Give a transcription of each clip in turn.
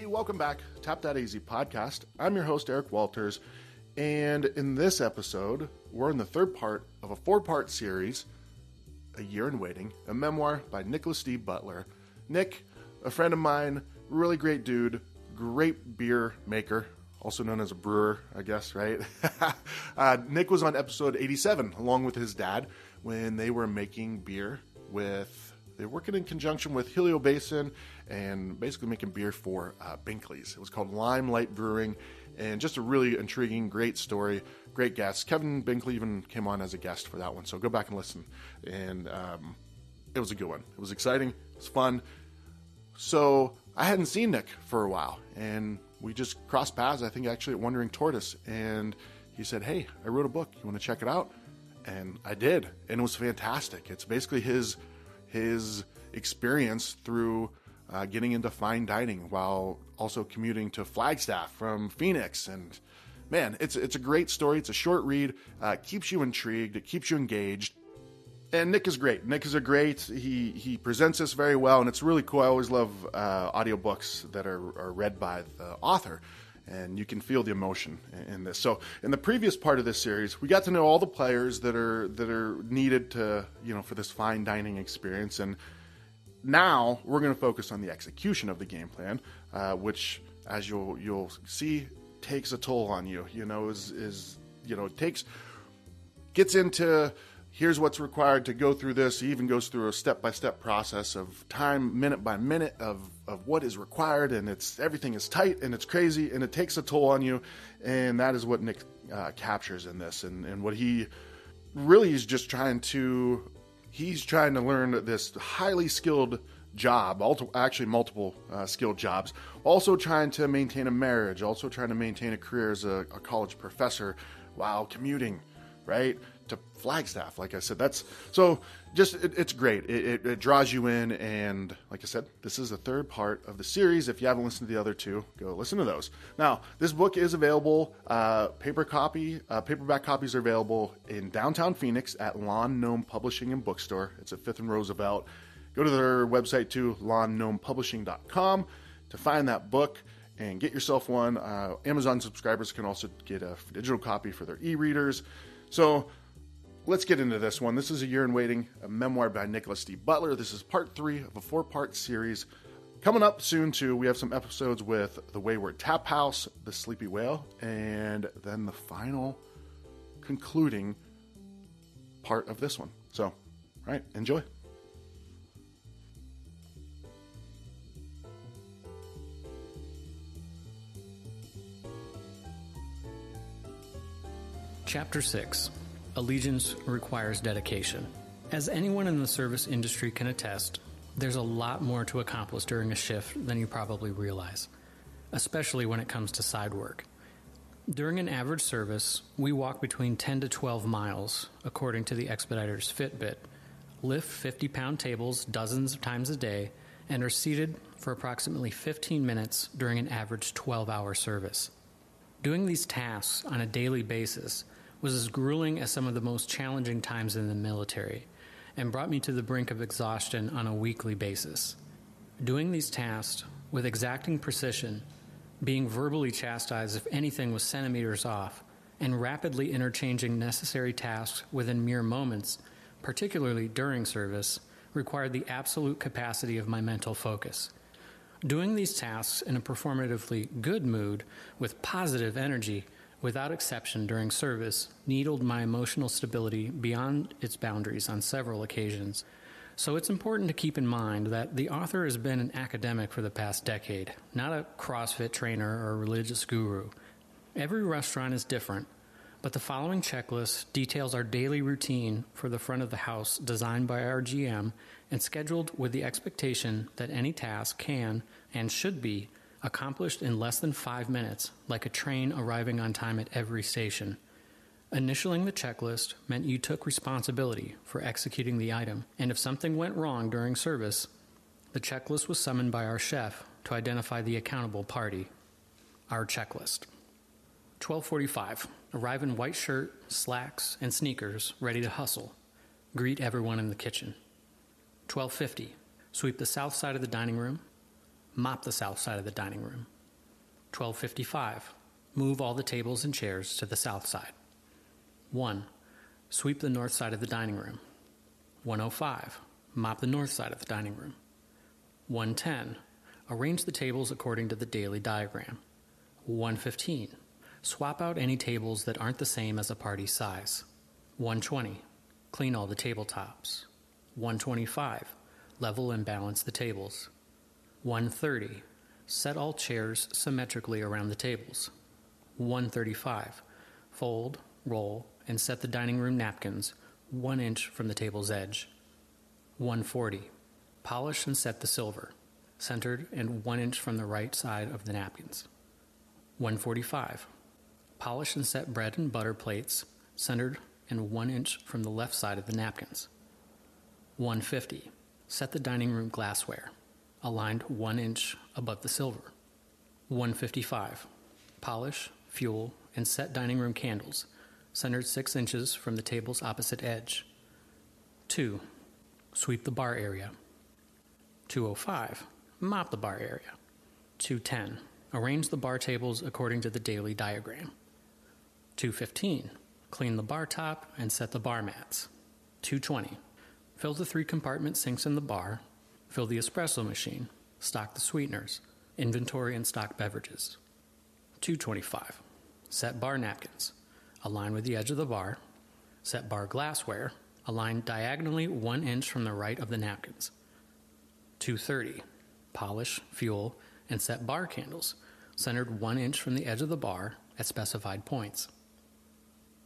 Hey, welcome back. Tap That Easy podcast. I'm your host, Eric Walters. And in this episode, we're in the third part of a four part series, A Year in Waiting, a memoir by Nicholas D. Butler. Nick, a friend of mine, really great dude, great beer maker, also known as a brewer, I guess, right? uh, Nick was on episode 87 along with his dad when they were making beer with they're working in conjunction with Helio Basin and basically making beer for uh, Binkley's. It was called Limelight Brewing, and just a really intriguing, great story, great guest. Kevin Binkley even came on as a guest for that one, so go back and listen. And um, it was a good one. It was exciting. It was fun. So I hadn't seen Nick for a while, and we just crossed paths. I think actually at Wandering Tortoise, and he said, "Hey, I wrote a book. You want to check it out?" And I did, and it was fantastic. It's basically his his experience through uh, getting into fine dining while also commuting to Flagstaff from Phoenix. And man, it's it's a great story. It's a short read, uh, keeps you intrigued, it keeps you engaged. And Nick is great. Nick is a great. He he presents this very well, and it's really cool. I always love uh, audiobooks that are, are read by the author and you can feel the emotion in this. So, in the previous part of this series, we got to know all the players that are that are needed to, you know, for this fine dining experience, and now we're going to focus on the execution of the game plan, uh, which, as you'll you'll see, takes a toll on you. You know, is is you know takes gets into here's what's required to go through this. He even goes through a step by step process of time, minute by minute, of, of what is required, and it's everything is tight and it's crazy and it takes a toll on you. And that is what Nick uh, captures in this, and, and what he really is just trying to he's trying to learn this highly skilled job, actually multiple uh, skilled jobs, also trying to maintain a marriage, also trying to maintain a career as a, a college professor while commuting, right? To Flagstaff. Like I said, that's so just it, it's great. It, it, it, draws you in, and like I said, this is the third part of the series. If you haven't listened to the other two, go listen to those. Now, this book is available uh, paper copy, uh, paperback copies are available in downtown Phoenix at Lawn Gnome Publishing and Bookstore. It's at Fifth and Roosevelt. Go to their website too, lawngnomepublishing.com, to find that book and get yourself one. Uh, Amazon subscribers can also get a digital copy for their e-readers. So Let's get into this one. This is A Year in Waiting, a memoir by Nicholas D. Butler. This is part three of a four part series. Coming up soon, too, we have some episodes with The Wayward Tap House, The Sleepy Whale, and then the final concluding part of this one. So, all right, enjoy. Chapter 6 Allegiance requires dedication. As anyone in the service industry can attest, there's a lot more to accomplish during a shift than you probably realize, especially when it comes to side work. During an average service, we walk between 10 to 12 miles, according to the Expediter's Fitbit, lift 50 pound tables dozens of times a day, and are seated for approximately 15 minutes during an average 12 hour service. Doing these tasks on a daily basis was as grueling as some of the most challenging times in the military and brought me to the brink of exhaustion on a weekly basis. Doing these tasks with exacting precision, being verbally chastised if anything was centimeters off, and rapidly interchanging necessary tasks within mere moments, particularly during service, required the absolute capacity of my mental focus. Doing these tasks in a performatively good mood with positive energy without exception during service, needled my emotional stability beyond its boundaries on several occasions. So it's important to keep in mind that the author has been an academic for the past decade, not a CrossFit trainer or religious guru. Every restaurant is different, but the following checklist details our daily routine for the front of the house designed by our GM and scheduled with the expectation that any task can and should be accomplished in less than five minutes, like a train arriving on time at every station. Initialing the checklist meant you took responsibility for executing the item, and if something went wrong during service, the checklist was summoned by our chef to identify the accountable party. Our checklist. 1245. Arrive in white shirt, slacks, and sneakers, ready to hustle. Greet everyone in the kitchen. 1250. Sweep the south side of the dining room, Mop the south side of the dining room. 1255. Move all the tables and chairs to the south side. 1. Sweep the north side of the dining room. 105. Mop the north side of the dining room. 110. Arrange the tables according to the daily diagram. 115. Swap out any tables that aren't the same as a party size. 120. Clean all the tabletops. 125. Level and balance the tables. 130. Set all chairs symmetrically around the tables. 135. Fold, roll, and set the dining room napkins one inch from the table's edge. 140. Polish and set the silver, centered and one inch from the right side of the napkins. 145. Polish and set bread and butter plates, centered and one inch from the left side of the napkins. 150. Set the dining room glassware, aligned one inch above the silver. 155. Polish, fuel, and set dining room candles, centered six inches from the table's opposite edge. 2. Sweep the bar area. 205. Mop the bar area. 210. Arrange the bar tables according to the daily diagram. 215. Clean the bar top and set the bar mats. 220. Fill the three compartment sinks in the bar. Fill the espresso machine. Stock the sweeteners. Inventory and stock beverages. 225. Set bar napkins. Align with the edge of the bar. Set bar glassware. Align diagonally one inch from the right of the napkins. 230. Polish, fuel, and set bar candles, centered one inch from the edge of the bar at specified points.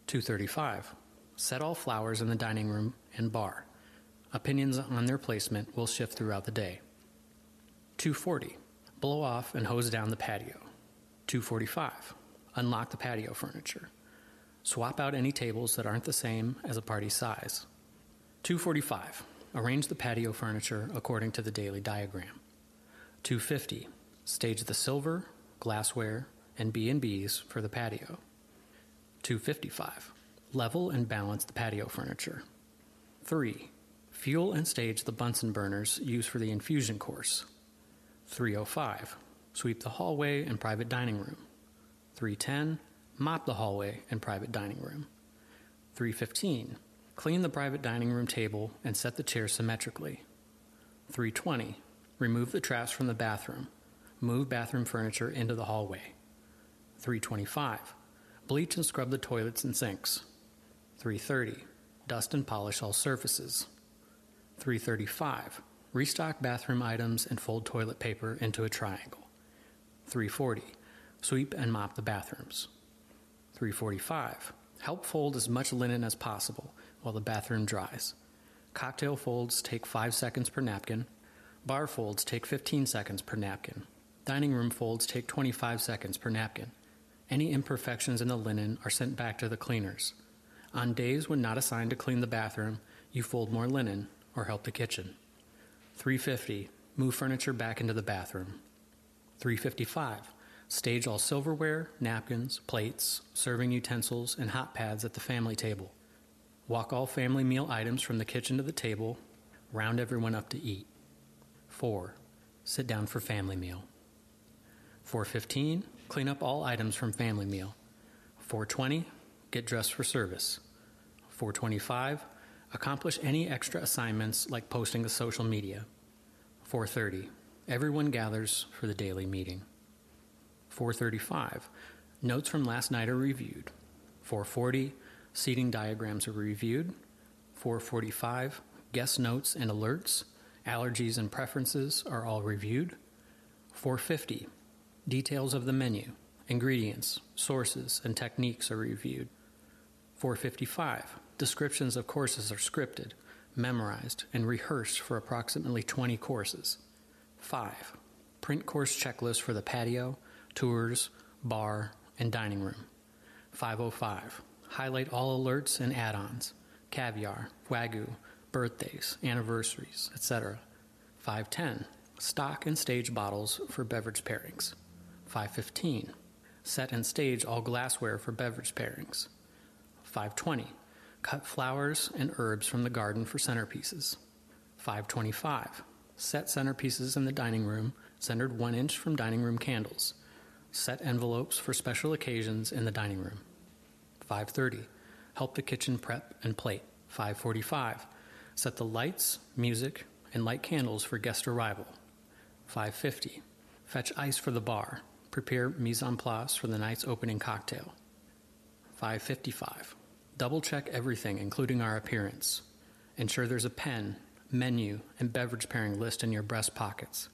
235. Set all flowers in the dining room and bar. Opinions on their placement will shift throughout the day. 240. Blow off and hose down the patio. 245. Unlock the patio furniture. Swap out any tables that aren't the same as a party size. 245. Arrange the patio furniture according to the daily diagram. 250. Stage the silver, glassware, and B&Bs for the patio. 255. Level and balance the patio furniture. 3. Fuel and stage the Bunsen burners used for the infusion course. 305. Sweep the hallway and private dining room. 310. Mop the hallway and private dining room. 315. Clean the private dining room table and set the chairs symmetrically. 320. Remove the traps from the bathroom. Move bathroom furniture into the hallway. 325. Bleach and scrub the toilets and sinks. 330. Dust and polish all surfaces. 335. Restock bathroom items and fold toilet paper into a triangle. 340. Sweep and mop the bathrooms. 345. Help fold as much linen as possible while the bathroom dries. Cocktail folds take 5 seconds per napkin. Bar folds take 15 seconds per napkin. Dining room folds take 25 seconds per napkin. Any imperfections in the linen are sent back to the cleaners. On days when not assigned to clean the bathroom, you fold more linen or help the kitchen. 350. Move furniture back into the bathroom. 355. Stage all silverware, napkins, plates, serving utensils, and hot pads at the family table. Walk all family meal items from the kitchen to the table. Round everyone up to eat. 4. Sit down for family meal. 415. Clean up all items from family meal. 420. Get dressed for service. 425. Accomplish any extra assignments like posting to social media. 430. Everyone gathers for the daily meeting. 435. Notes from last night are reviewed. 440. Seating diagrams are reviewed. 445. Guest notes and alerts, allergies and preferences are all reviewed. 450. Details of the menu, ingredients, sources, and techniques are reviewed. 455. Descriptions of courses are scripted, memorized, and rehearsed for approximately 20 courses. 5. Print course checklist for the patio, tours, bar, and dining room. 505. Highlight all alerts and add ons caviar, wagyu, birthdays, anniversaries, etc. 510. Stock and stage bottles for beverage pairings. 515. Set and stage all glassware for beverage pairings. 520. Cut flowers and herbs from the garden for centerpieces. 525. Set centerpieces in the dining room centered one inch from dining room candles. Set envelopes for special occasions in the dining room. 5:30. Help the kitchen prep and plate. 5:45. Set the lights, music, and light candles for guest arrival. 5:50. Fetch ice for the bar. Prepare mise en place for the night's opening cocktail. 5:55. Double check everything including our appearance. Ensure there's a pen, menu, and beverage pairing list in your breast pockets.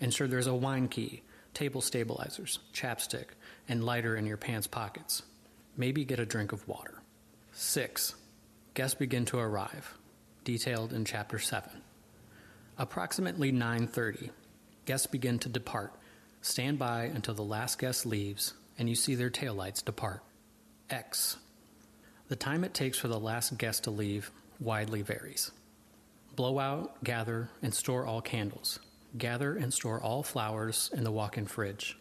Ensure there's a wine key, table stabilizers, chapstick, and lighter in your pants pockets. Maybe get a drink of water. 6. Guests begin to arrive, detailed in chapter 7. Approximately 9:30, guests begin to depart. Stand by until the last guest leaves and you see their taillights depart. X. The time it takes for the last guest to leave widely varies. Blow out, gather, and store all candles. Gather and store all flowers in the walk in fridge.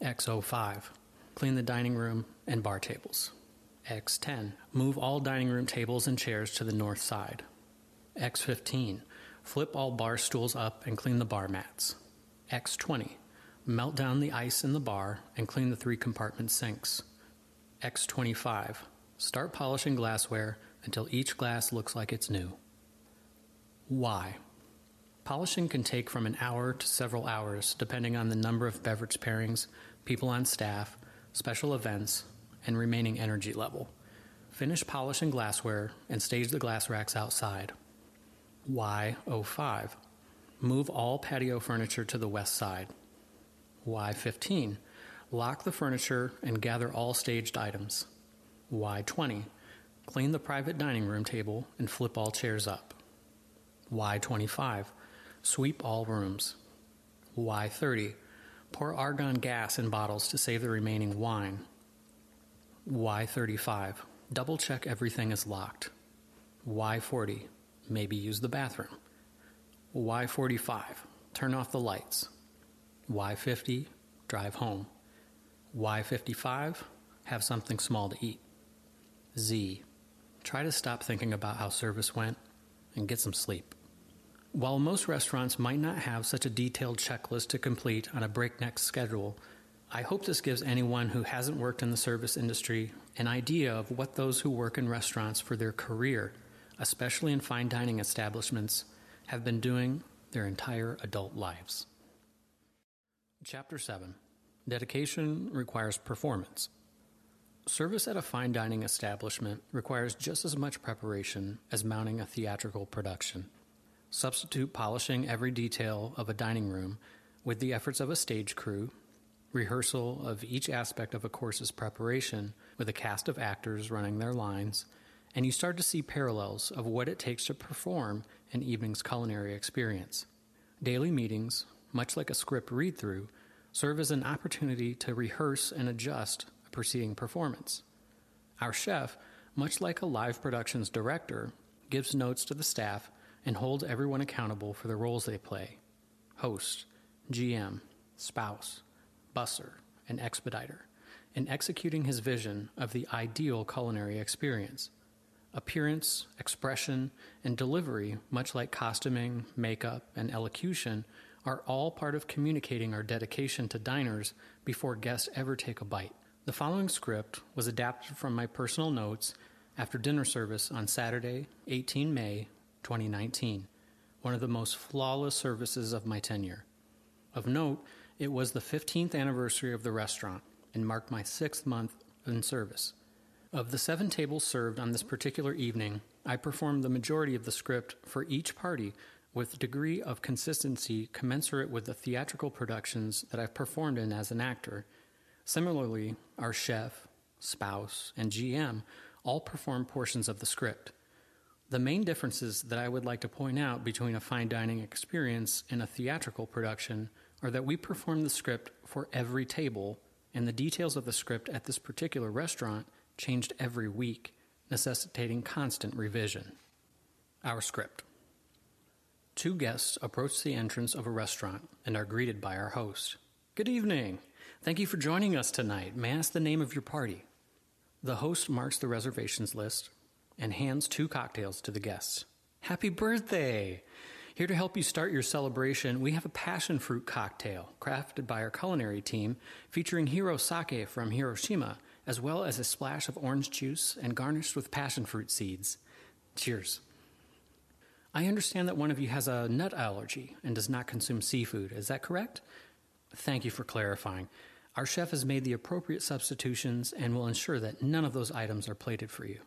X05. Clean the dining room and bar tables. X10. Move all dining room tables and chairs to the north side. X15. Flip all bar stools up and clean the bar mats. X20. Melt down the ice in the bar and clean the three compartment sinks. X25. Start polishing glassware until each glass looks like it's new. Why? Polishing can take from an hour to several hours depending on the number of beverage pairings, people on staff, special events, and remaining energy level. Finish polishing glassware and stage the glass racks outside. Y05. Move all patio furniture to the west side. Y15. Lock the furniture and gather all staged items. Y20. Clean the private dining room table and flip all chairs up. Y25. Sweep all rooms. Y30. Pour argon gas in bottles to save the remaining wine. Y35. Double check everything is locked. Y40. Maybe use the bathroom. Y45. Turn off the lights. Y50. Drive home. Y55. Have something small to eat. Z. Try to stop thinking about how service went and get some sleep. While most restaurants might not have such a detailed checklist to complete on a breakneck schedule, I hope this gives anyone who hasn't worked in the service industry an idea of what those who work in restaurants for their career, especially in fine dining establishments, have been doing their entire adult lives. Chapter 7 Dedication requires performance. Service at a fine dining establishment requires just as much preparation as mounting a theatrical production. Substitute polishing every detail of a dining room with the efforts of a stage crew, rehearsal of each aspect of a course's preparation with a cast of actors running their lines, and you start to see parallels of what it takes to perform an evening's culinary experience. Daily meetings, much like a script read through, serve as an opportunity to rehearse and adjust preceding performance. Our chef, much like a live productions director, gives notes to the staff and holds everyone accountable for the roles they play host, GM, spouse, busser, and expediter in executing his vision of the ideal culinary experience. Appearance, expression, and delivery, much like costuming, makeup, and elocution, are all part of communicating our dedication to diners before guests ever take a bite. The following script was adapted from my personal notes after dinner service on Saturday, 18 May 2019, one of the most flawless services of my tenure. Of note, it was the 15th anniversary of the restaurant and marked my sixth month in service. Of the seven tables served on this particular evening, I performed the majority of the script for each party with degree of consistency commensurate with the theatrical productions that I've performed in as an actor. Similarly, our chef, spouse, and GM all perform portions of the script. The main differences that I would like to point out between a fine dining experience and a theatrical production are that we perform the script for every table, and the details of the script at this particular restaurant changed every week, necessitating constant revision. Our script Two guests approach the entrance of a restaurant and are greeted by our host. Good evening. Thank you for joining us tonight. May I ask the name of your party? The host marks the reservations list and hands two cocktails to the guests. Happy birthday! Here to help you start your celebration, we have a passion fruit cocktail crafted by our culinary team featuring hero sake from Hiroshima, as well as a splash of orange juice and garnished with passion fruit seeds. Cheers. I understand that one of you has a nut allergy and does not consume seafood. Is that correct? Thank you for clarifying. Our chef has made the appropriate substitutions and will ensure that none of those items are plated for you.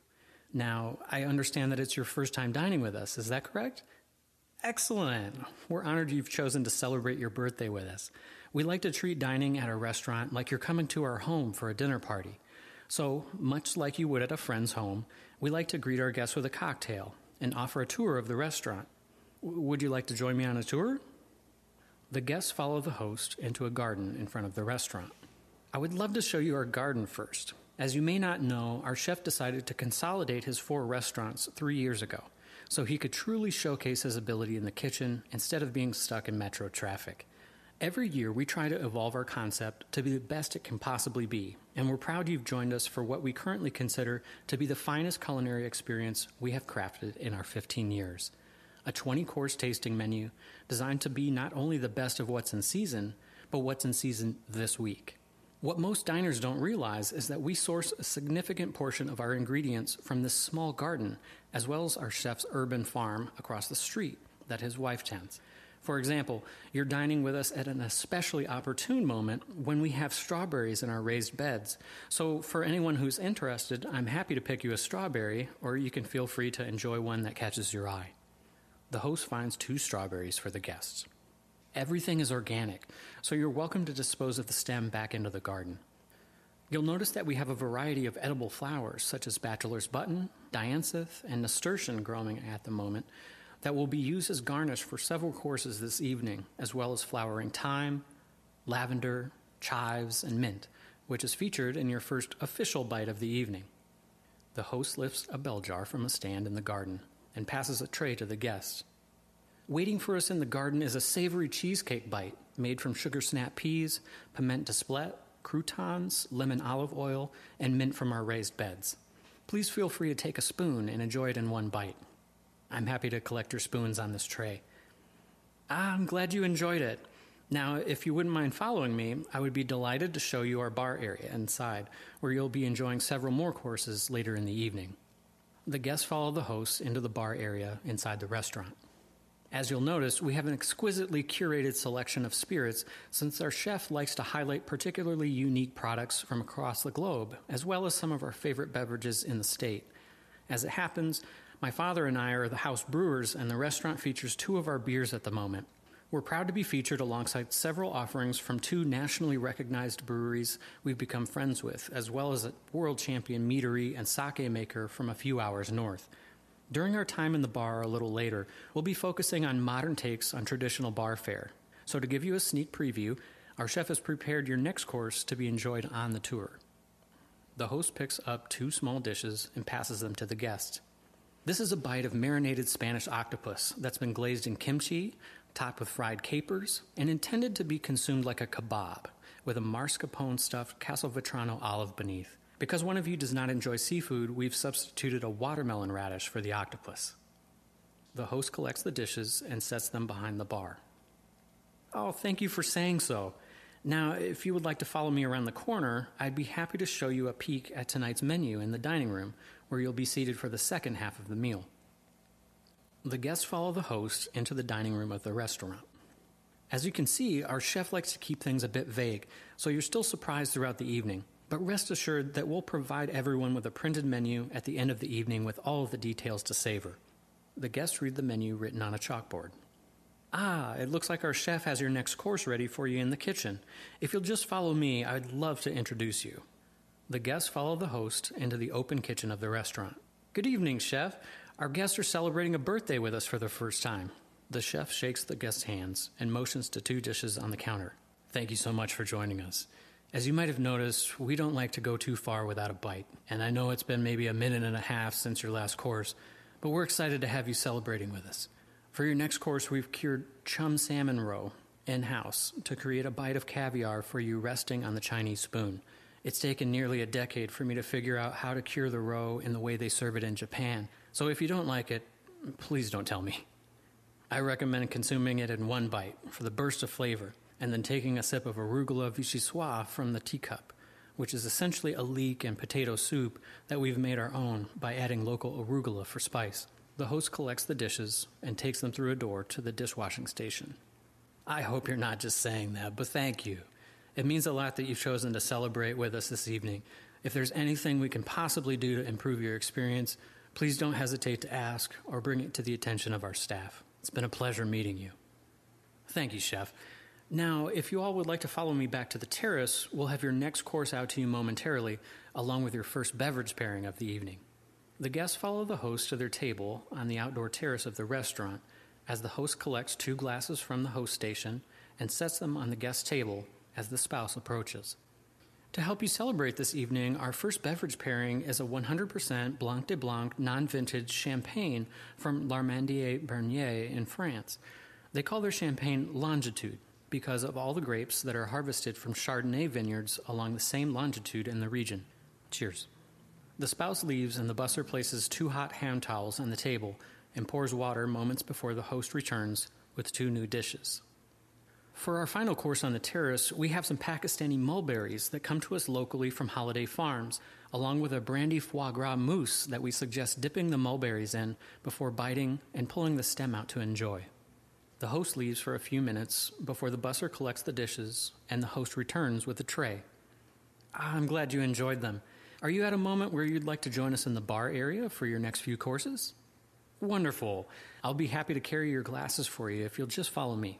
Now, I understand that it's your first time dining with us. Is that correct? Excellent. We're honored you've chosen to celebrate your birthday with us. We like to treat dining at a restaurant like you're coming to our home for a dinner party. So, much like you would at a friend's home, we like to greet our guests with a cocktail and offer a tour of the restaurant. W- would you like to join me on a tour? The guests follow the host into a garden in front of the restaurant. I would love to show you our garden first. As you may not know, our chef decided to consolidate his four restaurants three years ago so he could truly showcase his ability in the kitchen instead of being stuck in metro traffic. Every year, we try to evolve our concept to be the best it can possibly be, and we're proud you've joined us for what we currently consider to be the finest culinary experience we have crafted in our 15 years. A 20 course tasting menu designed to be not only the best of what's in season, but what's in season this week. What most diners don't realize is that we source a significant portion of our ingredients from this small garden, as well as our chef's urban farm across the street that his wife tends. For example, you're dining with us at an especially opportune moment when we have strawberries in our raised beds. So, for anyone who's interested, I'm happy to pick you a strawberry, or you can feel free to enjoy one that catches your eye. The host finds two strawberries for the guests. Everything is organic, so you're welcome to dispose of the stem back into the garden. You'll notice that we have a variety of edible flowers, such as bachelor's button, dianthus, and nasturtium growing at the moment, that will be used as garnish for several courses this evening, as well as flowering thyme, lavender, chives, and mint, which is featured in your first official bite of the evening. The host lifts a bell jar from a stand in the garden and passes a tray to the guests. Waiting for us in the garden is a savory cheesecake bite made from sugar snap peas, piment d'Espelette, croutons, lemon olive oil, and mint from our raised beds. Please feel free to take a spoon and enjoy it in one bite. I'm happy to collect your spoons on this tray. Ah, I'm glad you enjoyed it. Now, if you wouldn't mind following me, I would be delighted to show you our bar area inside, where you'll be enjoying several more courses later in the evening. The guests follow the hosts into the bar area inside the restaurant. As you'll notice, we have an exquisitely curated selection of spirits since our chef likes to highlight particularly unique products from across the globe, as well as some of our favorite beverages in the state. As it happens, my father and I are the house brewers, and the restaurant features two of our beers at the moment. We're proud to be featured alongside several offerings from two nationally recognized breweries we've become friends with, as well as a world champion meadery and sake maker from a few hours north. During our time in the bar a little later, we'll be focusing on modern takes on traditional bar fare. So, to give you a sneak preview, our chef has prepared your next course to be enjoyed on the tour. The host picks up two small dishes and passes them to the guest. This is a bite of marinated Spanish octopus that's been glazed in kimchi, topped with fried capers, and intended to be consumed like a kebab, with a mascarpone stuffed Castelvetrano olive beneath. Because one of you does not enjoy seafood, we've substituted a watermelon radish for the octopus. The host collects the dishes and sets them behind the bar. Oh, thank you for saying so. Now, if you would like to follow me around the corner, I'd be happy to show you a peek at tonight's menu in the dining room, where you'll be seated for the second half of the meal. The guests follow the host into the dining room of the restaurant. As you can see, our chef likes to keep things a bit vague, so you're still surprised throughout the evening. But rest assured that we'll provide everyone with a printed menu at the end of the evening with all of the details to savor. The guests read the menu written on a chalkboard. Ah, it looks like our chef has your next course ready for you in the kitchen. If you'll just follow me, I'd love to introduce you. The guests follow the host into the open kitchen of the restaurant. Good evening, chef. Our guests are celebrating a birthday with us for the first time. The chef shakes the guests' hands and motions to two dishes on the counter. Thank you so much for joining us. As you might have noticed, we don't like to go too far without a bite, and I know it's been maybe a minute and a half since your last course, but we're excited to have you celebrating with us. For your next course, we've cured chum salmon roe in house to create a bite of caviar for you resting on the Chinese spoon. It's taken nearly a decade for me to figure out how to cure the roe in the way they serve it in Japan, so if you don't like it, please don't tell me. I recommend consuming it in one bite for the burst of flavor, and then taking a sip of arugula vichyssoise from the teacup, which is essentially a leek and potato soup that we've made our own by adding local arugula for spice. The host collects the dishes and takes them through a door to the dishwashing station. I hope you're not just saying that, but thank you. It means a lot that you've chosen to celebrate with us this evening. If there's anything we can possibly do to improve your experience, please don't hesitate to ask or bring it to the attention of our staff. It's been a pleasure meeting you. Thank you, Chef. Now, if you all would like to follow me back to the terrace, we'll have your next course out to you momentarily, along with your first beverage pairing of the evening. The guests follow the host to their table on the outdoor terrace of the restaurant as the host collects two glasses from the host station and sets them on the guest table as the spouse approaches. To help you celebrate this evening, our first beverage pairing is a 100% Blanc de Blanc non vintage champagne from Larmandier Bernier in France. They call their champagne Longitude because of all the grapes that are harvested from Chardonnay vineyards along the same longitude in the region. Cheers. The spouse leaves and the busser places two hot hand towels on the table and pours water moments before the host returns with two new dishes. For our final course on the terrace, we have some Pakistani mulberries that come to us locally from Holiday Farms, along with a brandy foie gras mousse that we suggest dipping the mulberries in before biting and pulling the stem out to enjoy. The host leaves for a few minutes before the busser collects the dishes and the host returns with a tray. Ah, I'm glad you enjoyed them. Are you at a moment where you'd like to join us in the bar area for your next few courses? Wonderful. I'll be happy to carry your glasses for you if you'll just follow me.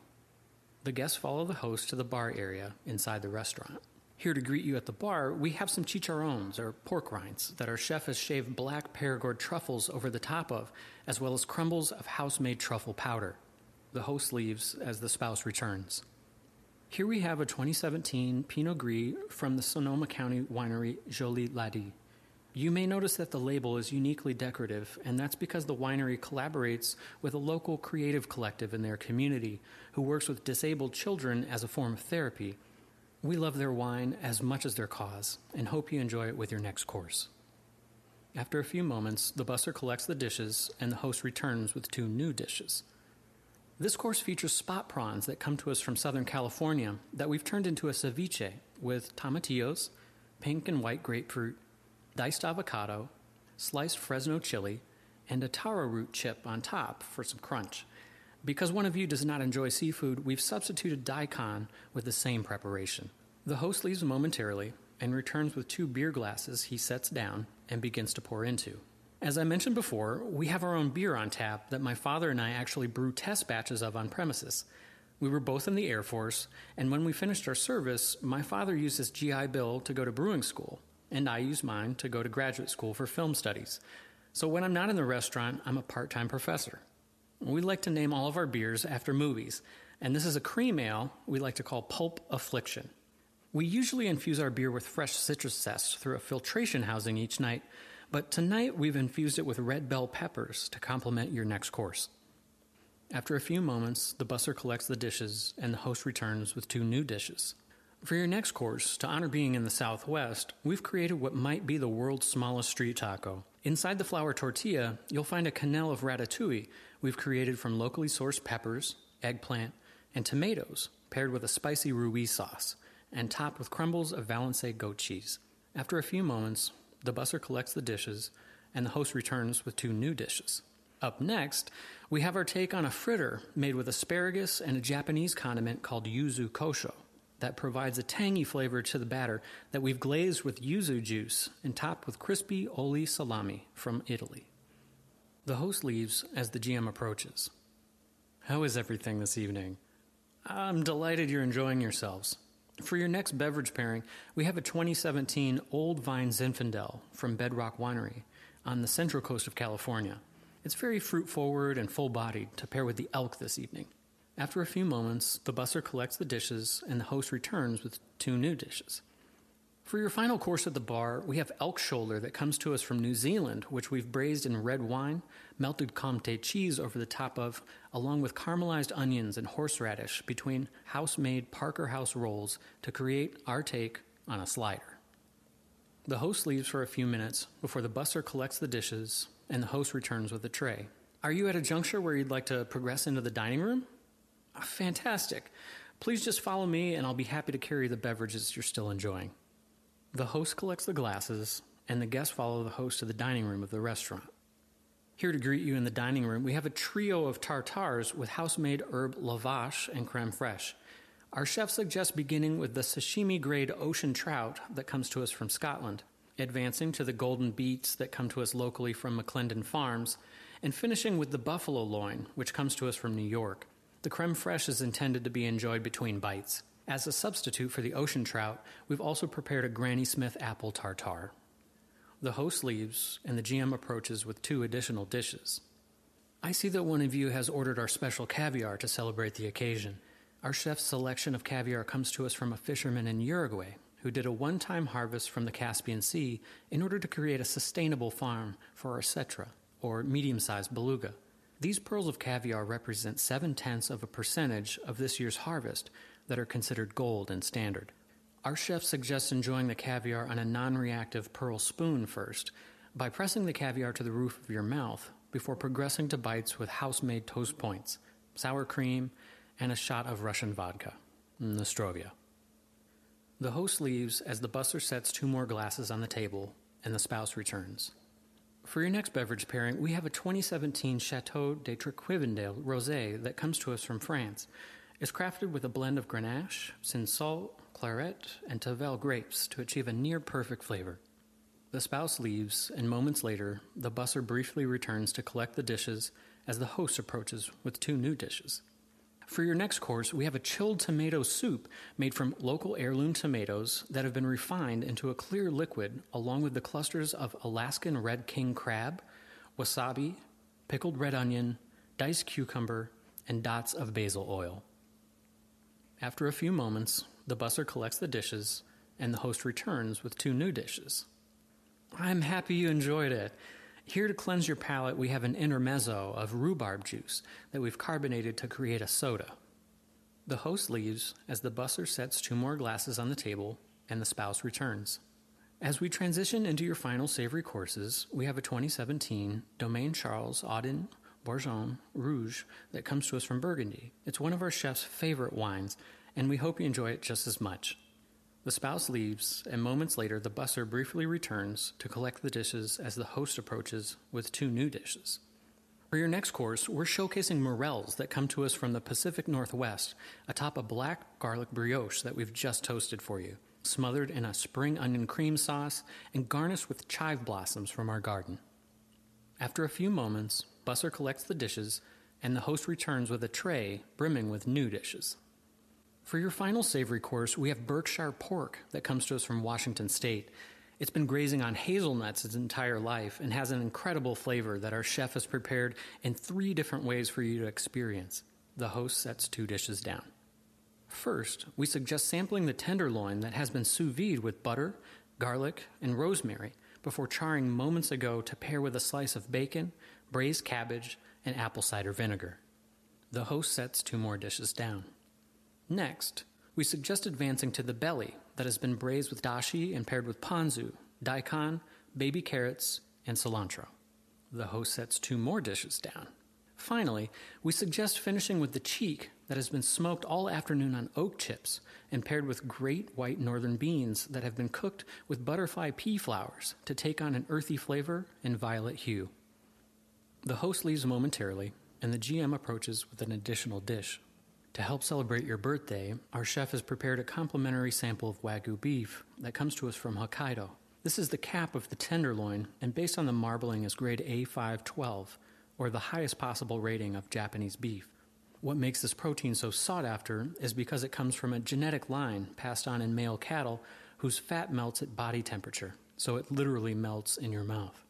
The guests follow the host to the bar area inside the restaurant. Here to greet you at the bar, we have some chicharrones, or pork rinds, that our chef has shaved black Perigord truffles over the top of, as well as crumbles of house made truffle powder. The host leaves as the spouse returns. Here we have a 2017 Pinot Gris from the Sonoma County winery Jolie-Laide. You may notice that the label is uniquely decorative, and that's because the winery collaborates with a local creative collective in their community who works with disabled children as a form of therapy. We love their wine as much as their cause and hope you enjoy it with your next course. After a few moments, the busser collects the dishes and the host returns with two new dishes. This course features spot prawns that come to us from Southern California that we've turned into a ceviche with tomatillos, pink and white grapefruit, diced avocado, sliced Fresno chili, and a taro root chip on top for some crunch. Because one of you does not enjoy seafood, we've substituted daikon with the same preparation. The host leaves momentarily and returns with two beer glasses he sets down and begins to pour into. As I mentioned before, we have our own beer on tap that my father and I actually brew test batches of on premises. We were both in the Air Force, and when we finished our service, my father used his GI Bill to go to brewing school, and I use mine to go to graduate school for film studies. So when I'm not in the restaurant, I'm a part time professor. We like to name all of our beers after movies, and this is a cream ale we like to call Pulp Affliction. We usually infuse our beer with fresh citrus zest through a filtration housing each night, but tonight we've infused it with red bell peppers to complement your next course. After a few moments, the busser collects the dishes and the host returns with two new dishes. For your next course, to honor being in the Southwest, we've created what might be the world's smallest street taco. Inside the flour tortilla, you'll find a canal of ratatouille we've created from locally sourced peppers, eggplant, and tomatoes, paired with a spicy roux sauce, and topped with crumbles of Valençay goat cheese. After a few moments, the busser collects the dishes, and the host returns with two new dishes. Up next, we have our take on a fritter made with asparagus and a Japanese condiment called yuzu kosho that provides a tangy flavor to the batter that we've glazed with yuzu juice and topped with crispy oli salami from Italy. The host leaves as the GM approaches. How is everything this evening? I'm delighted you're enjoying yourselves. For your next beverage pairing, we have a 2017 Old Vine Zinfandel from Bedrock Winery on the central coast of California. It's very fruit forward and full bodied to pair with the elk this evening. After a few moments, the busser collects the dishes and the host returns with two new dishes. For your final course at the bar, we have elk shoulder that comes to us from New Zealand, which we've braised in red wine, melted Comté cheese over the top of, along with caramelized onions and horseradish between house made Parker House rolls to create our take on a slider. The host leaves for a few minutes before the busser collects the dishes and the host returns with a tray. Are you at a juncture where you'd like to progress into the dining room? Ah, fantastic. Please just follow me, and I'll be happy to carry the beverages you're still enjoying. The host collects the glasses, and the guests follow the host to the dining room of the restaurant. Here to greet you in the dining room, we have a trio of tartars with house made herb lavash and creme fraiche. Our chef suggests beginning with the sashimi grade ocean trout that comes to us from Scotland, advancing to the golden beets that come to us locally from McClendon Farms, and finishing with the buffalo loin, which comes to us from New York. The creme fraiche is intended to be enjoyed between bites. As a substitute for the ocean trout, we've also prepared a Granny Smith apple tartare. The host leaves, and the GM approaches with two additional dishes. I see that one of you has ordered our special caviar to celebrate the occasion. Our chef's selection of caviar comes to us from a fisherman in Uruguay who did a one time harvest from the Caspian Sea in order to create a sustainable farm for Osetra, or medium sized beluga. These pearls of caviar represent seven tenths of a percentage of this year's harvest that are considered gold and standard. Our chef suggests enjoying the caviar on a non reactive pearl spoon first by pressing the caviar to the roof of your mouth before progressing to bites with house made toast points, sour cream, and a shot of Russian vodka, Nostrovia. The host leaves as the busser sets two more glasses on the table and the spouse returns. For your next beverage pairing, we have a 2017 Chateau de Trinquevedel rosé that comes to us from France. It's crafted with a blend of Grenache, Cinsault, Clairette, and Tavel grapes to achieve a near perfect flavor. The spouse leaves, and moments later, the busser briefly returns to collect the dishes as the host approaches with two new dishes. For your next course, we have a chilled tomato soup made from local heirloom tomatoes that have been refined into a clear liquid, along with the clusters of Alaskan red king crab, wasabi, pickled red onion, diced cucumber, and dots of basil oil. After a few moments, the busser collects the dishes, and the host returns with two new dishes. I'm happy you enjoyed it. Here to cleanse your palate, we have an intermezzo of rhubarb juice that we've carbonated to create a soda. The host leaves as the busser sets two more glasses on the table and the spouse returns. As we transition into your final savory courses, we have a 2017 Domaine Charles Audoin Bourgogne Rouge that comes to us from Burgundy. It's one of our chef's favorite wines, and we hope you enjoy it just as much. The spouse leaves, and moments later, the busser briefly returns to collect the dishes as the host approaches with two new dishes. For your next course, we're showcasing morels that come to us from the Pacific Northwest atop a black garlic brioche that we've just toasted for you, smothered in a spring onion cream sauce and garnished with chive blossoms from our garden. After a few moments, Busser collects the dishes, and the host returns with a tray brimming with new dishes. For your final savory course, we have Berkshire pork that comes to us from Washington State. It's been grazing on hazelnuts its entire life and has an incredible flavor that our chef has prepared in three different ways for you to experience. The host sets two dishes down. First, we suggest sampling the tenderloin that has been sous vide with butter, garlic, and rosemary before charring moments ago to pair with a slice of bacon, braised cabbage, and apple cider vinegar. The host sets two more dishes down. Next, we suggest advancing to the belly that has been braised with dashi and paired with ponzu, daikon, baby carrots, and cilantro. The host sets two more dishes down. Finally, we suggest finishing with the cheek that has been smoked all afternoon on oak chips and paired with great white northern beans that have been cooked with butterfly pea flowers to take on an earthy flavor and violet hue. The host leaves momentarily, and the GM approaches with an additional dish. To help celebrate your birthday, our chef has prepared a complimentary sample of Wagyu beef that comes to us from Hokkaido. This is the cap of the tenderloin, and based on the marbling is grade A512, or the highest possible rating of Japanese beef. What makes this protein so sought after is because it comes from a genetic line passed on in male cattle whose fat melts at body temperature, so it literally melts in your mouth.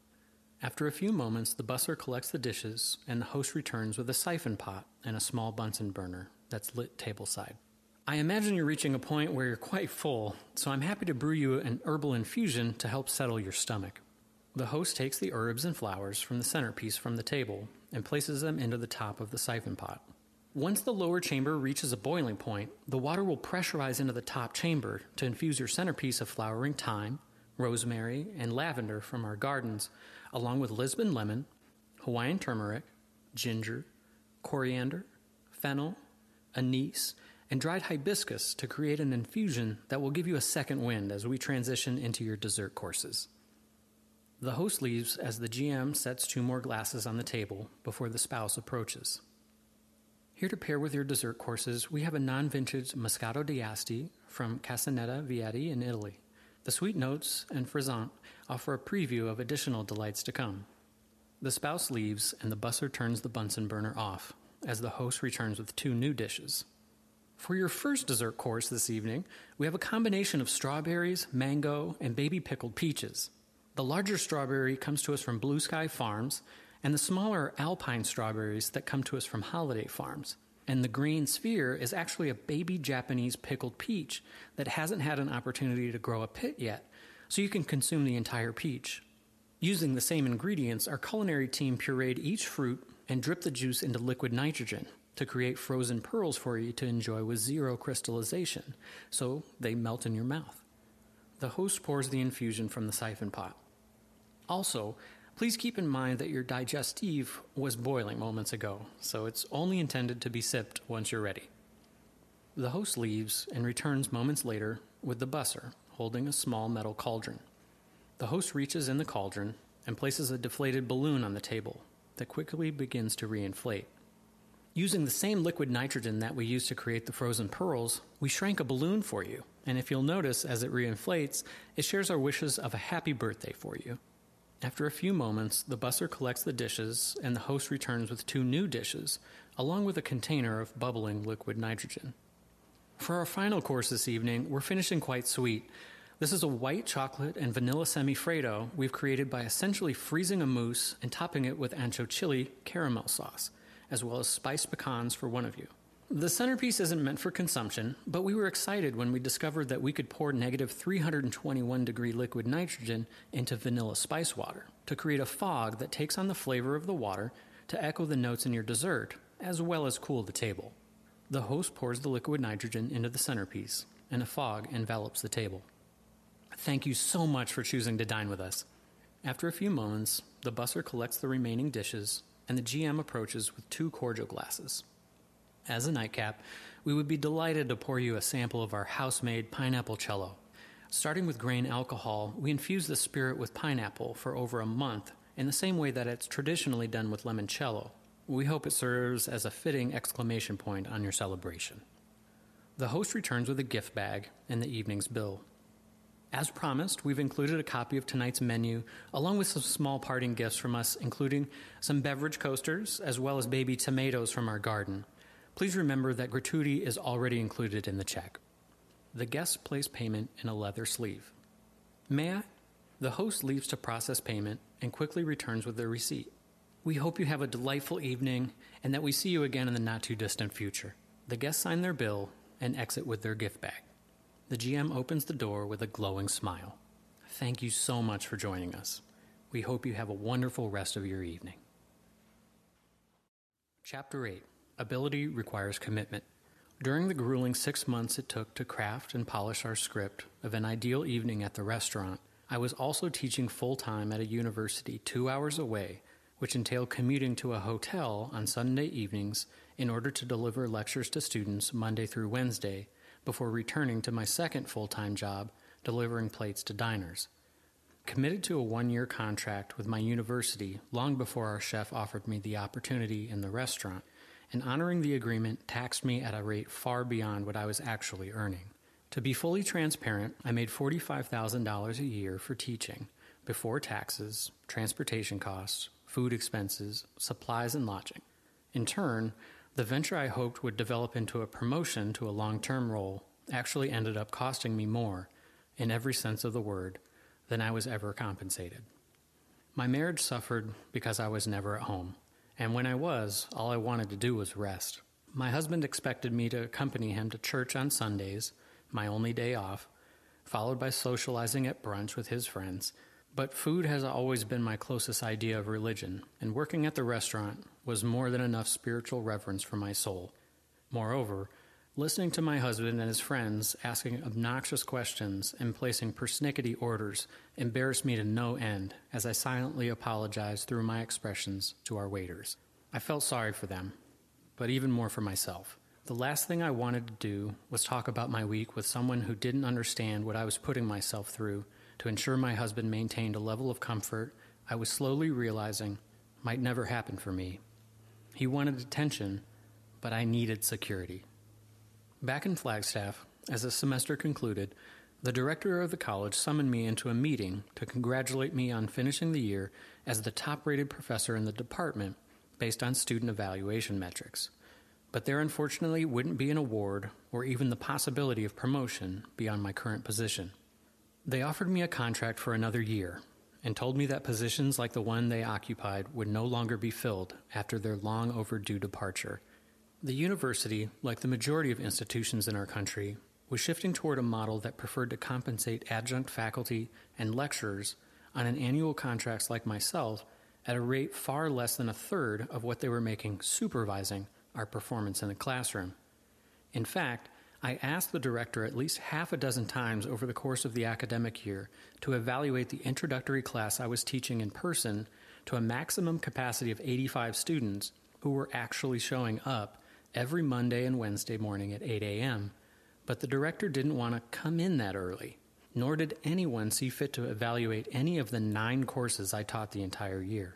After a few moments, the busser collects the dishes, and the host returns with a siphon pot and a small Bunsen burner that's lit tableside. I imagine you're reaching a point where you're quite full, so I'm happy to brew you an herbal infusion to help settle your stomach. The host takes the herbs and flowers from the centerpiece from the table and places them into the top of the siphon pot. Once the lower chamber reaches a boiling point, the water will pressurize into the top chamber to infuse your centerpiece of flowering thyme, rosemary, and lavender from our gardens, along with Lisbon lemon, Hawaiian turmeric, ginger, coriander, fennel, anise, and dried hibiscus to create an infusion that will give you a second wind as we transition into your dessert courses. The host leaves as the GM sets two more glasses on the table before the spouse approaches. Here to pair with your dessert courses, we have a non vintage Moscato d'Asti from Cascinetta Vietti in Italy. The sweet notes and frizzante offer a preview of additional delights to come. The spouse leaves, and the busser turns the Bunsen burner off as the host returns with two new dishes. For your first dessert course this evening, we have a combination of strawberries, mango, and baby pickled peaches. The larger strawberry comes to us from Blue Sky Farms, and the smaller alpine strawberries that come to us from Holiday Farms. And the green sphere is actually a baby Japanese pickled peach that hasn't had an opportunity to grow a pit yet, so you can consume the entire peach. Using the same ingredients, our culinary team pureed each fruit and dripped the juice into liquid nitrogen to create frozen pearls for you to enjoy with zero crystallization, so they melt in your mouth. The host pours the infusion from the siphon pot. Also, please keep in mind that your digestive was boiling moments ago, so it's only intended to be sipped once you're ready. The host leaves and returns moments later with the busser holding a small metal cauldron. The host reaches in the cauldron and places a deflated balloon on the table that quickly begins to reinflate. Using the same liquid nitrogen that we used to create the frozen pearls, we shrank a balloon for you, and if you'll notice as it reinflates, it shares our wishes of a happy birthday for you. After a few moments, the busser collects the dishes, and the host returns with two new dishes, along with a container of bubbling liquid nitrogen. For our final course this evening, we're finishing quite sweet. This is a white chocolate and vanilla semifreddo we've created by essentially freezing a mousse and topping it with ancho chili caramel sauce, as well as spiced pecans for one of you. The centerpiece isn't meant for consumption, but we were excited when we discovered that we could pour negative 321 degree liquid nitrogen into vanilla spice water to create a fog that takes on the flavor of the water to echo the notes in your dessert, as well as cool the table. The host pours the liquid nitrogen into the centerpiece, and a fog envelops the table. Thank you so much for choosing to dine with us. After a few moments, the busser collects the remaining dishes, and the GM approaches with two cordial glasses. As a nightcap, we would be delighted to pour you a sample of our house made pineapple cello. Starting with grain alcohol, we infuse the spirit with pineapple for over a month in the same way that it's traditionally done with limoncello. We hope it serves as a fitting exclamation point on your celebration. The host returns with a gift bag and the evening's bill. As promised, we've included a copy of tonight's menu, along with some small parting gifts from us, including some beverage coasters, as well as baby tomatoes from our garden. Please remember that gratuity is already included in the check. The guest place payment in a leather sleeve. May I? The host leaves to process payment and quickly returns with the receipt. We hope you have a delightful evening and that we see you again in the not too distant future. The guests sign their bill and exit with their gift bag. The GM opens the door with a glowing smile. Thank you so much for joining us. We hope you have a wonderful rest of your evening. Chapter 8 Ability requires commitment. During the grueling six months it took to craft and polish our script of an ideal evening at the restaurant, I was also teaching full time at a university two hours away, which entailed commuting to a hotel on Sunday evenings in order to deliver lectures to students Monday through Wednesday before returning to my second full time job, delivering plates to diners. Committed to a one year contract with my university long before our chef offered me the opportunity in the restaurant, and honoring the agreement taxed me at a rate far beyond what I was actually earning. To be fully transparent, I made $45,000 a year for teaching, before taxes, transportation costs, food expenses, supplies, and lodging. In turn, the venture I hoped would develop into a promotion to a long term role actually ended up costing me more, in every sense of the word, than I was ever compensated. My marriage suffered because I was never at home and when I was, all I wanted to do was rest. My husband expected me to accompany him to church on Sundays, my only day off, followed by socializing at brunch with his friends. But food has always been my closest idea of religion, and working at the restaurant was more than enough spiritual reverence for my soul. Moreover, Listening to my husband and his friends asking obnoxious questions and placing persnickety orders embarrassed me to no end as I silently apologized through my expressions to our waiters. I felt sorry for them, but even more for myself. The last thing I wanted to do was talk about my week with someone who didn't understand what I was putting myself through to ensure my husband maintained a level of comfort I was slowly realizing might never happen for me. He wanted attention, but I needed security. Back in Flagstaff, as the semester concluded, the director of the college summoned me into a meeting to congratulate me on finishing the year as the top rated professor in the department based on student evaluation metrics but there unfortunately wouldn't be an award or even the possibility of promotion beyond my current position. They offered me a contract for another year and told me that positions like the one they occupied would no longer be filled after their long overdue departure. The university, like the majority of institutions in our country, was shifting toward a model that preferred to compensate adjunct faculty and lecturers on an annual contracts like myself at a rate far less than a third of what they were making supervising our performance in the classroom. In fact, I asked the director at least half a dozen times over the course of the academic year to evaluate the introductory class I was teaching in person to a maximum capacity of 85 students who were actually showing up every Monday and Wednesday morning at 8 a.m. But the director didn't want to come in that early, nor did anyone see fit to evaluate any of the nine courses I taught the entire year.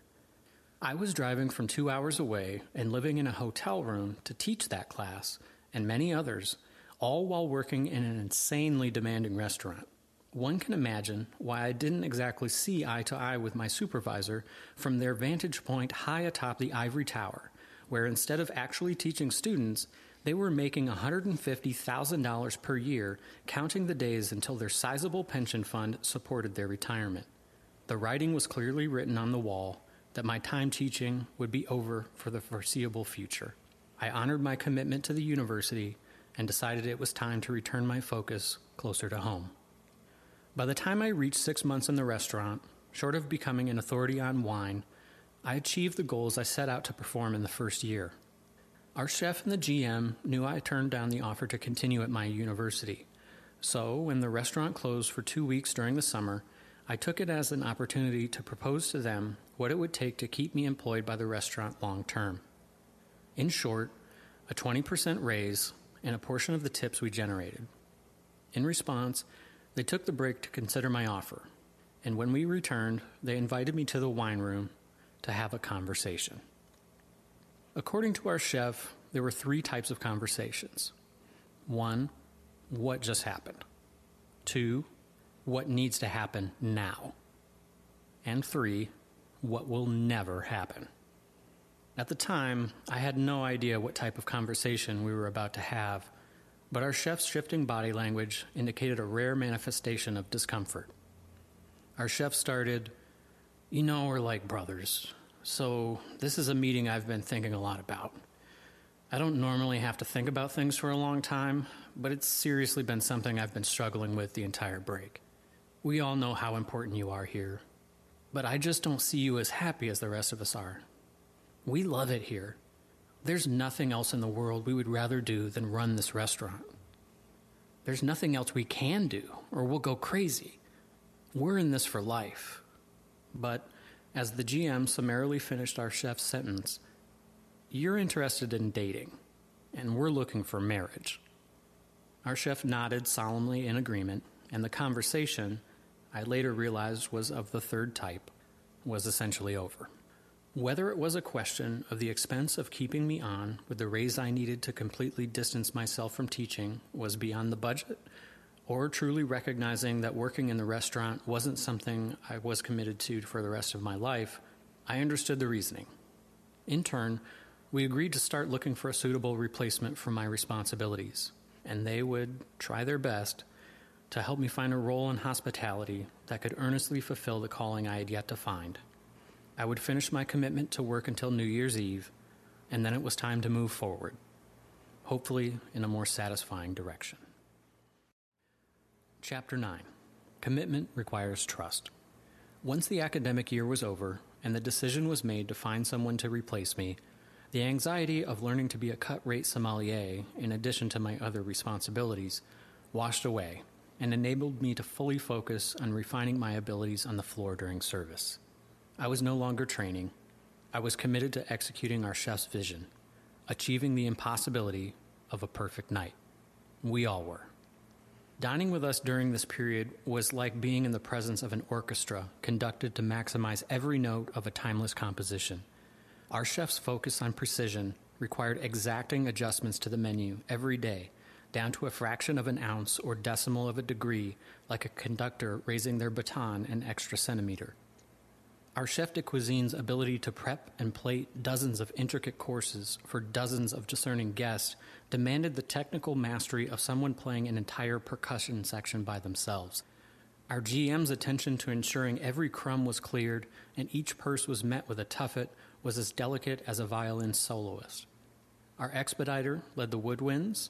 I was driving from two hours away and living in a hotel room to teach that class and many others, all while working in an insanely demanding restaurant. One can imagine why I didn't exactly see eye to eye with my supervisor from their vantage point high atop the ivory tower, where instead of actually teaching students, they were making $150,000 per year, counting the days until their sizable pension fund supported their retirement. The writing was clearly written on the wall that my time teaching would be over for the foreseeable future. I honored my commitment to the university and decided it was time to return my focus closer to home. By the time I reached six months in the restaurant, short of becoming an authority on wine, I achieved the goals I set out to perform in the first year. Our chef and the GM knew I turned down the offer to continue at my university. So, when the restaurant closed for two weeks during the summer, I took it as an opportunity to propose to them what it would take to keep me employed by the restaurant long term. In short, a 20% raise and a portion of the tips we generated. In response, they took the break to consider my offer, and when we returned, they invited me to the wine room to have a conversation. According to our chef, there were three types of conversations. One, what just happened? Two, what needs to happen now? And three, what will never happen. At the time, I had no idea what type of conversation we were about to have, but our chef's shifting body language indicated a rare manifestation of discomfort. Our chef started, You know, we're like brothers, so this is a meeting I've been thinking a lot about. I don't normally have to think about things for a long time, but it's seriously been something I've been struggling with the entire break. We all know how important you are here, but I just don't see you as happy as the rest of us are. We love it here. There's nothing else in the world we would rather do than run this restaurant. There's nothing else we can do, or we'll go crazy. We're in this for life. But as the GM summarily finished our chef's sentence, you're interested in dating, and we're looking for marriage. Our chef nodded solemnly in agreement, and the conversation, I later realized was of the third type, was essentially over. Whether it was a question of the expense of keeping me on with the raise I needed to completely distance myself from teaching was beyond the budget, or truly recognizing that working in the restaurant wasn't something I was committed to for the rest of my life, I understood the reasoning. In turn, we agreed to start looking for a suitable replacement for my responsibilities, and they would try their best to help me find a role in hospitality that could earnestly fulfill the calling I had yet to find. I would finish my commitment to work until New Year's Eve, and then it was time to move forward, hopefully in a more satisfying direction. Chapter 9 Commitment Requires Trust. Once the academic year was over and the decision was made to find someone to replace me, the anxiety of learning to be a cut rate sommelier, in addition to my other responsibilities, washed away and enabled me to fully focus on refining my abilities on the floor during service. I was no longer training. I was committed to executing our chef's vision, achieving the impossibility of a perfect night. We all were. Dining with us during this period was like being in the presence of an orchestra conducted to maximize every note of a timeless composition. Our chef's focus on precision required exacting adjustments to the menu every day, down to a fraction of an ounce or decimal of a degree, like a conductor raising their baton an extra centimeter. Our chef de cuisine's ability to prep and plate dozens of intricate courses for dozens of discerning guests demanded the technical mastery of someone playing an entire percussion section by themselves. Our GM's attention to ensuring every crumb was cleared and each purse was met with a tuffet was as delicate as a violin soloist. Our expediter led the woodwinds,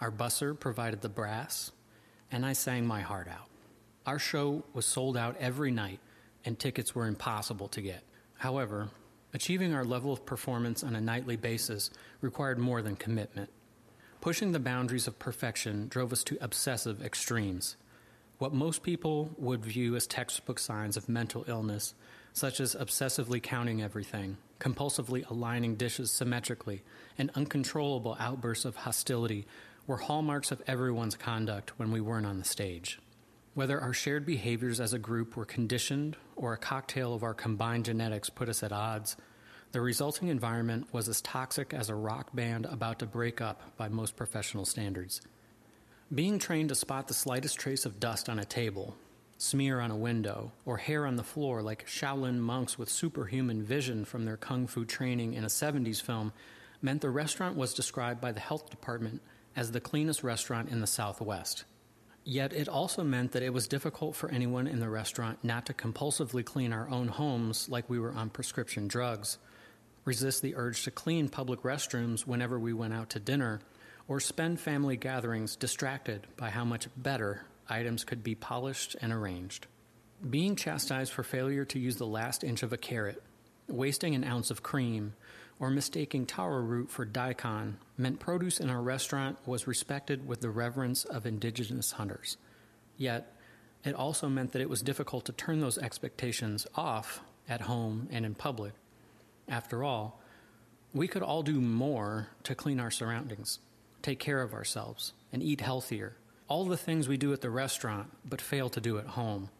our busser provided the brass, and I sang my heart out. Our show was sold out every night and tickets were impossible to get. However, achieving our level of performance on a nightly basis required more than commitment. Pushing the boundaries of perfection drove us to obsessive extremes. What most people would view as textbook signs of mental illness, such as obsessively counting everything, compulsively aligning dishes symmetrically, and uncontrollable outbursts of hostility, were hallmarks of everyone's conduct when we weren't on the stage. Whether our shared behaviors as a group were conditioned or a cocktail of our combined genetics put us at odds, the resulting environment was as toxic as a rock band about to break up by most professional standards. Being trained to spot the slightest trace of dust on a table, smear on a window, or hair on the floor like Shaolin monks with superhuman vision from their kung fu training in a 70s film meant the restaurant was described by the health department as the cleanest restaurant in the Southwest. Yet it also meant that it was difficult for anyone in the restaurant not to compulsively clean our own homes like we were on prescription drugs, resist the urge to clean public restrooms whenever we went out to dinner, or spend family gatherings distracted by how much better items could be polished and arranged. Being chastised for failure to use the last inch of a carrot, wasting an ounce of cream, or mistaking taro root for daikon meant produce in our restaurant was respected with the reverence of indigenous hunters. Yet, it also meant that it was difficult to turn those expectations off at home and in public. After all, we could all do more to clean our surroundings, take care of ourselves, and eat healthier. All the things we do at the restaurant, but fail to do at home.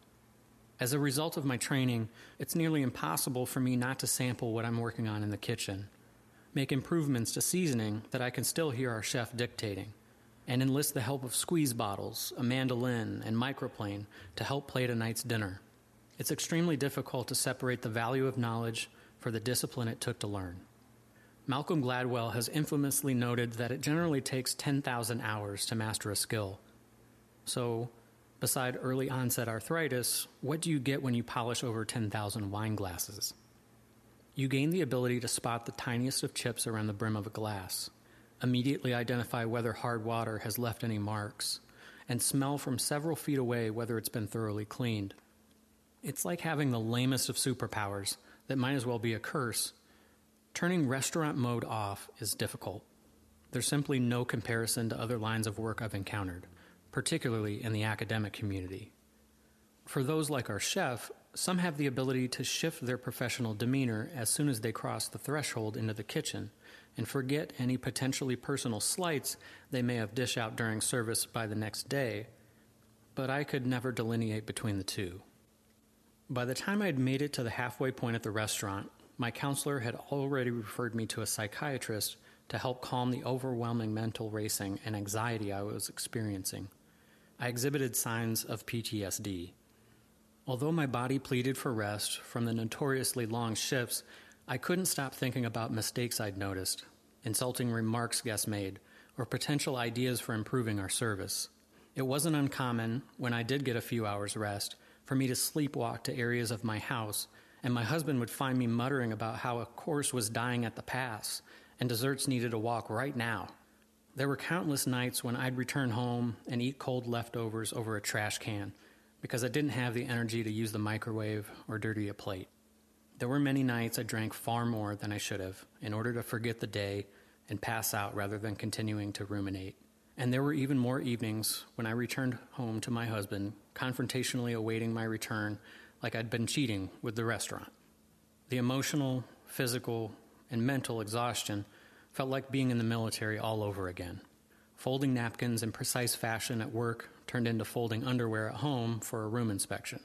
As a result of my training, it's nearly impossible for me not to sample what I'm working on in the kitchen, make improvements to seasoning that I can still hear our chef dictating, and enlist the help of squeeze bottles, a mandolin, and microplane to help plate a night's dinner. It's extremely difficult to separate the value of knowledge for the discipline it took to learn. Malcolm Gladwell has infamously noted that it generally takes 10,000 hours to master a skill. So, Beside early onset arthritis, what do you get when you polish over 10,000 wine glasses? You gain the ability to spot the tiniest of chips around the brim of a glass, immediately identify whether hard water has left any marks, and smell from several feet away whether it's been thoroughly cleaned. It's like having the lamest of superpowers that might as well be a curse. Turning restaurant mode off is difficult. There's simply no comparison to other lines of work I've encountered particularly in the academic community. For those like our chef, some have the ability to shift their professional demeanor as soon as they cross the threshold into the kitchen and forget any potentially personal slights they may have dish out during service by the next day. But I could never delineate between the two. By the time I'd made it to the halfway point at the restaurant, my counselor had already referred me to a psychiatrist to help calm the overwhelming mental racing and anxiety I was experiencing. I exhibited signs of PTSD. Although my body pleaded for rest from the notoriously long shifts, I couldn't stop thinking about mistakes I'd noticed, insulting remarks guests made, or potential ideas for improving our service. It wasn't uncommon, when I did get a few hours rest, for me to sleepwalk to areas of my house, and my husband would find me muttering about how a course was dying at the pass and desserts needed a walk right now. There were countless nights when I'd return home and eat cold leftovers over a trash can because I didn't have the energy to use the microwave or dirty a plate. There were many nights I drank far more than I should have in order to forget the day and pass out rather than continuing to ruminate. And there were even more evenings when I returned home to my husband, confrontationally awaiting my return like I'd been cheating with the restaurant. The emotional, physical, and mental exhaustion felt like being in the military all over again. Folding napkins in precise fashion at work turned into folding underwear at home for a room inspection.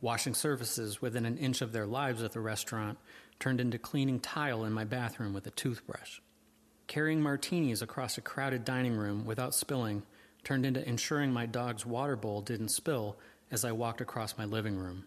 Washing surfaces within an inch of their lives at the restaurant turned into cleaning tile in my bathroom with a toothbrush. Carrying martinis across a crowded dining room without spilling turned into ensuring my dog's water bowl didn't spill as I walked across my living room.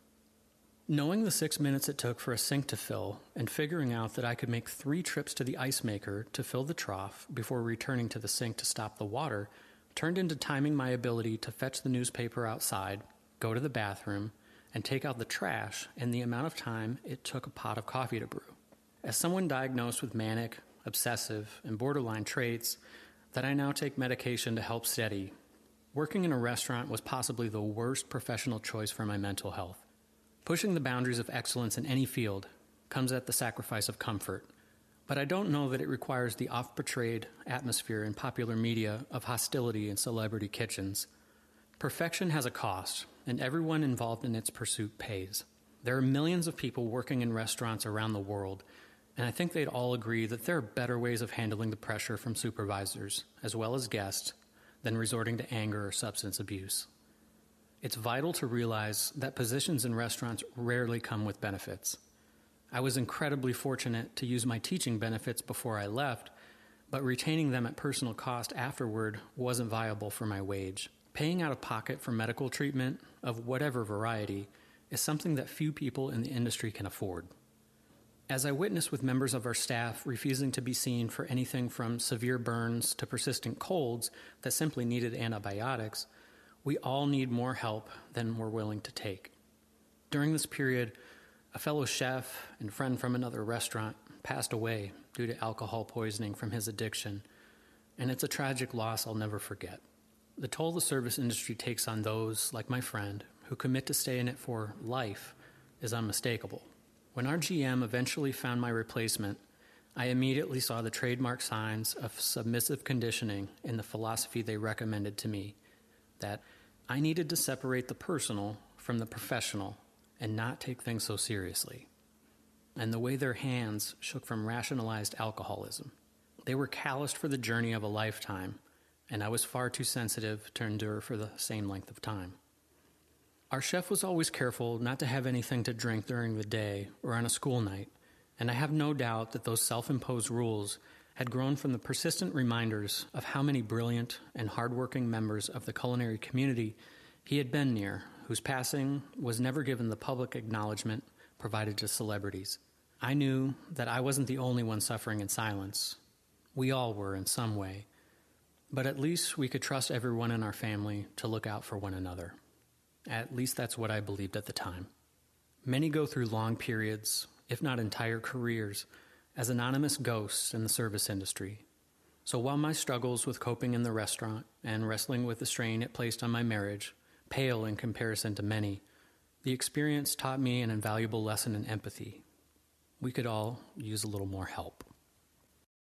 Knowing the six minutes it took for a sink to fill, and figuring out that I could make three trips to the ice maker to fill the trough before returning to the sink to stop the water, turned into timing my ability to fetch the newspaper outside, go to the bathroom, and take out the trash in the amount of time it took a pot of coffee to brew. As someone diagnosed with manic, obsessive, and borderline traits that I now take medication to help steady, working in a restaurant was possibly the worst professional choice for my mental health. Pushing the boundaries of excellence in any field comes at the sacrifice of comfort, but I don't know that it requires the oft portrayed atmosphere in popular media of hostility in celebrity kitchens. Perfection has a cost, and everyone involved in its pursuit pays. There are millions of people working in restaurants around the world, and I think they'd all agree that there are better ways of handling the pressure from supervisors, as well as guests, than resorting to anger or substance abuse. It's vital to realize that positions in restaurants rarely come with benefits. I was incredibly fortunate to use my teaching benefits before I left, but retaining them at personal cost afterward wasn't viable for my wage. Paying out of pocket for medical treatment of whatever variety is something that few people in the industry can afford. As I witnessed with members of our staff refusing to be seen for anything from severe burns to persistent colds that simply needed antibiotics, we all need more help than we're willing to take. During this period, a fellow chef and friend from another restaurant passed away due to alcohol poisoning from his addiction, and it's a tragic loss I'll never forget. The toll the service industry takes on those, like my friend, who commit to stay in it for life is unmistakable. When our GM eventually found my replacement, I immediately saw the trademark signs of submissive conditioning in the philosophy they recommended to me that I needed to separate the personal from the professional and not take things so seriously. And the way their hands shook from rationalized alcoholism. They were calloused for the journey of a lifetime, and I was far too sensitive to endure for the same length of time. Our chef was always careful not to have anything to drink during the day or on a school night, and I have no doubt that those self imposed rules had grown from the persistent reminders of how many brilliant and hardworking members of the culinary community he had been near, whose passing was never given the public acknowledgement provided to celebrities. I knew that I wasn't the only one suffering in silence. We all were in some way. But at least we could trust everyone in our family to look out for one another. At least that's what I believed at the time. Many go through long periods, if not entire careers, as anonymous ghosts in the service industry. So while my struggles with coping in the restaurant and wrestling with the strain it placed on my marriage pale in comparison to many, the experience taught me an invaluable lesson in empathy. We could all use a little more help.